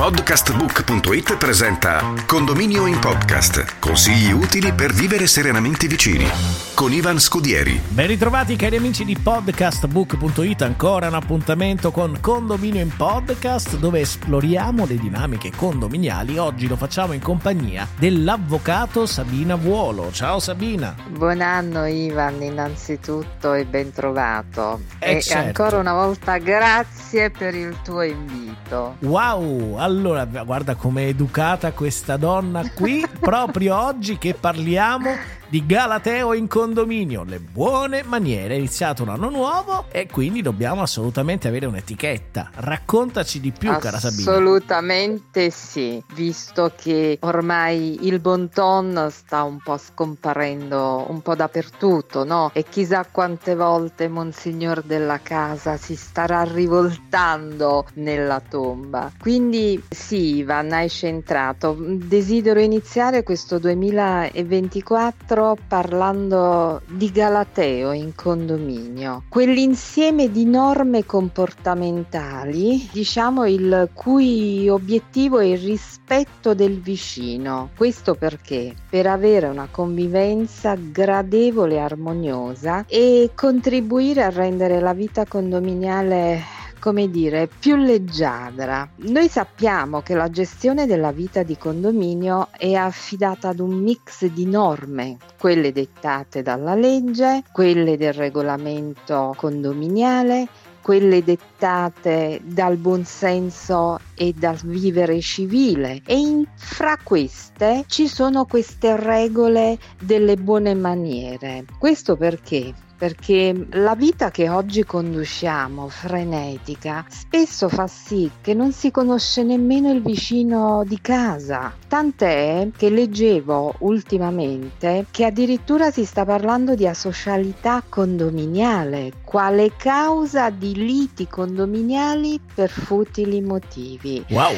Podcastbook.it presenta Condominio in podcast. Consigli utili per vivere serenamente vicini. Con Ivan Scudieri. Ben ritrovati cari amici di podcastbook.it, ancora un appuntamento con Condominio in Podcast dove esploriamo le dinamiche condominiali. Oggi lo facciamo in compagnia dell'avvocato Sabina Vuolo. Ciao Sabina. Buon anno Ivan innanzitutto e ben trovato. Eh, e certo. ancora una volta grazie per il tuo invito. Wow, allora guarda com'è educata questa donna qui, proprio oggi che parliamo di Galateo in condominio, le buone maniere. È iniziato un anno nuovo e quindi dobbiamo assolutamente avere un'etichetta. Raccontaci di più, cara Sabina. Assolutamente sì, visto che ormai il bon ton sta un po' scomparendo un po' dappertutto, no? E chissà quante volte Monsignor della casa si starà rivoltando nella tomba. Quindi sì, Ivan, hai centrato. Desidero iniziare questo 2024 parlando di Galateo in condominio, quell'insieme di norme comportamentali, diciamo il cui obiettivo è il rispetto del vicino. Questo perché? Per avere una convivenza gradevole e armoniosa e contribuire a rendere la vita condominiale come dire, più leggiadra. Noi sappiamo che la gestione della vita di condominio è affidata ad un mix di norme, quelle dettate dalla legge, quelle del regolamento condominiale, quelle dettate dal buonsenso e dal vivere civile e in, fra queste ci sono queste regole delle buone maniere. Questo perché? Perché la vita che oggi conduciamo, frenetica, spesso fa sì che non si conosce nemmeno il vicino di casa. Tant'è che leggevo ultimamente che addirittura si sta parlando di asocialità condominiale, quale causa di liti condominiali per futili motivi. Wow!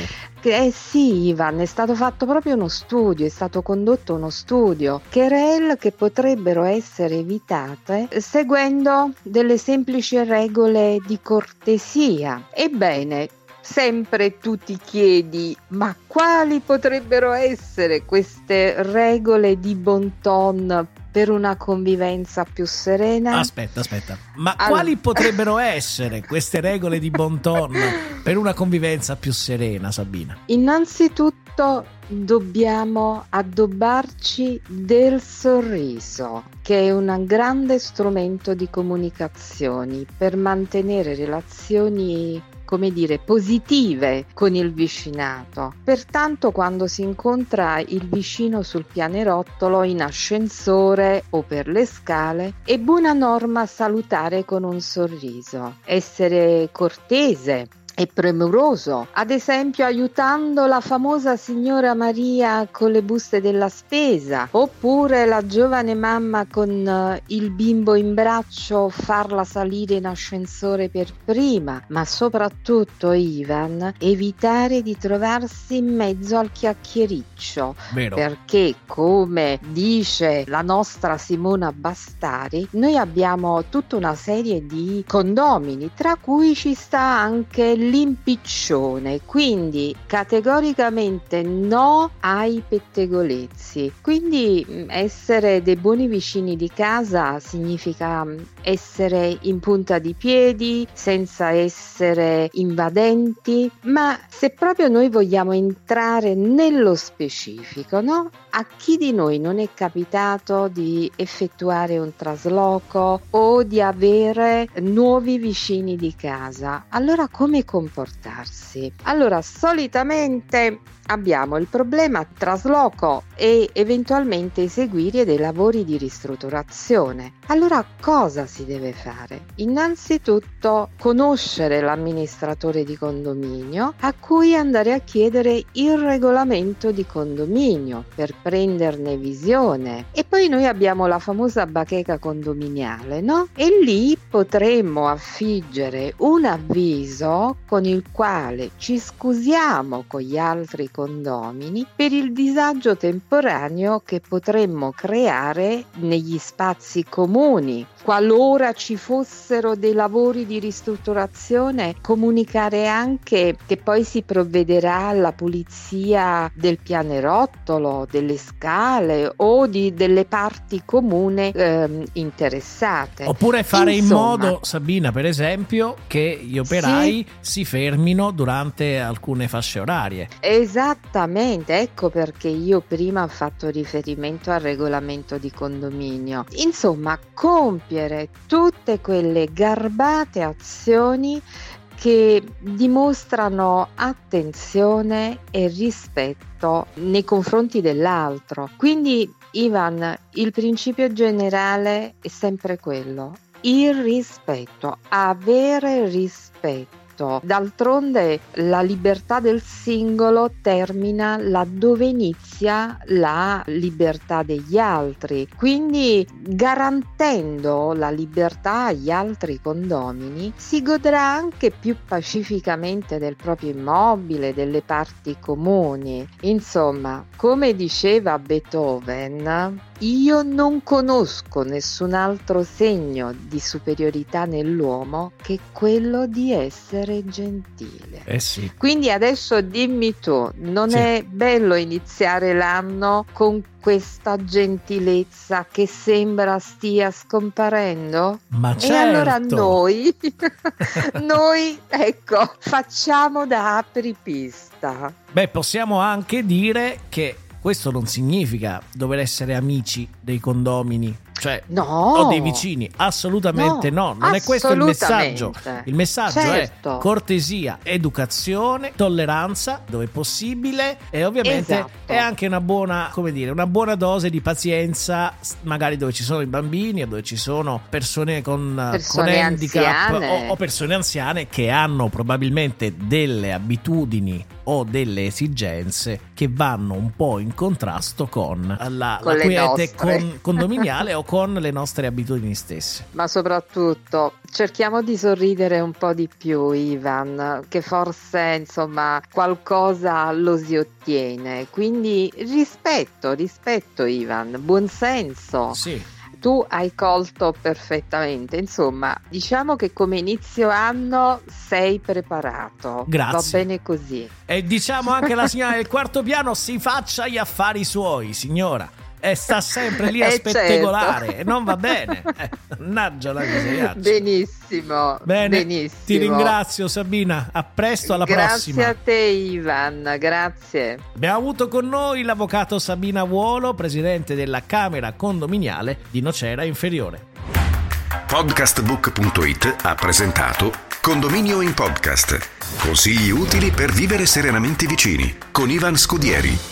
Eh sì, Ivan, è stato fatto proprio uno studio, è stato condotto uno studio, querel che potrebbero essere evitate seguendo delle semplici regole di cortesia. Ebbene, sempre tu ti chiedi, ma quali potrebbero essere queste regole di bon ton per una convivenza più serena? Aspetta, aspetta. Ma Allora- quali potrebbero essere queste regole di bon ton per una convivenza più serena, Sabina? Innanzitutto dobbiamo addobbarci del sorriso, che è un grande strumento di comunicazioni per mantenere relazioni come dire, positive con il vicinato. Pertanto quando si incontra il vicino sul pianerottolo, in ascensore o per le scale, è buona norma salutare con un sorriso, essere cortese, e premuroso, ad esempio aiutando la famosa signora Maria con le buste della spesa, oppure la giovane mamma con eh, il bimbo in braccio farla salire in ascensore per prima, ma soprattutto Ivan evitare di trovarsi in mezzo al chiacchiericcio, Vero? perché come dice la nostra Simona Bastari, noi abbiamo tutta una serie di condomini, tra cui ci sta anche l'impiccione, quindi categoricamente no ai pettegolezzi. Quindi mh, essere dei buoni vicini di casa significa mh, essere in punta di piedi, senza essere invadenti, ma se proprio noi vogliamo entrare nello specifico, no? A chi di noi non è capitato di effettuare un trasloco o di avere nuovi vicini di casa? Allora come comportarsi? Allora, solitamente abbiamo il problema trasloco e eventualmente eseguire dei lavori di ristrutturazione. Allora cosa si deve fare? Innanzitutto conoscere l'amministratore di condominio a cui andare a chiedere il regolamento di condominio per prenderne visione e poi noi abbiamo la famosa bacheca condominiale, no? E lì potremmo affiggere un avviso con il quale ci scusiamo con gli altri condomini per il disagio temporaneo che potremmo creare negli spazi comuni. Qualora ci fossero dei lavori di ristrutturazione, comunicare anche che poi si provvederà alla pulizia del pianerottolo, delle scale o di, delle parti comuni ehm, interessate. Oppure fare Insomma, in modo, Sabina, per esempio, che gli operai si fermino durante alcune fasce orarie. Esattamente, ecco perché io prima ho fatto riferimento al regolamento di condominio. Insomma, compiere tutte quelle garbate azioni che dimostrano attenzione e rispetto nei confronti dell'altro. Quindi, Ivan, il principio generale è sempre quello, il rispetto, avere rispetto. D'altronde la libertà del singolo termina laddove inizia la libertà degli altri. Quindi garantendo la libertà agli altri condomini si godrà anche più pacificamente del proprio immobile, delle parti comuni. Insomma, come diceva Beethoven, io non conosco nessun altro segno di superiorità nell'uomo che quello di essere gentile. Eh sì. Quindi adesso dimmi tu, non Sì. è bello iniziare l'anno con questa gentilezza che sembra stia scomparendo? Ma E allora certo. noi, noi, ecco, facciamo da apripista. Beh, possiamo anche dire che questo non significa dover essere amici dei condomini, cioè No, o dei vicini, assolutamente no, non è questo il messaggio. Il messaggio Certo. è cortesia, educazione, tolleranza dove possibile e ovviamente Esatto. è anche una buona, come dire, una buona dose di pazienza, magari dove ci sono i bambini o dove ci sono persone con, con Persone handicap anziane. o, o persone anziane che hanno probabilmente delle abitudini o delle esigenze che vanno un po' in contrasto con la, Con la quiete con- condominiale o con le nostre abitudini stesse. Ma soprattutto cerchiamo di sorridere un po' di più, Ivan, che forse insomma qualcosa lo si ottiene. Quindi rispetto, rispetto, Ivan, buonsenso. Sì. Tu hai colto perfettamente, insomma, diciamo che come inizio anno sei preparato. Grazie. Va bene così. E diciamo anche alla signora del quarto piano si faccia gli affari suoi, signora. E sta sempre lì a Eh, spettegolare certo. e non va bene. Eh, mannaggia la miseria. Benissimo. Bene, benissimo. ti ringrazio Sabina, a presto, alla Grazie prossima. a te, Ivan, grazie. Abbiamo avuto con noi l'avvocato Sabina Vuolo, presidente della Camera Condominiale di Nocera Inferiore. Podcastbook.it ha presentato Condominio in podcast. Consigli utili per vivere serenamente vicini con Ivan Scudieri.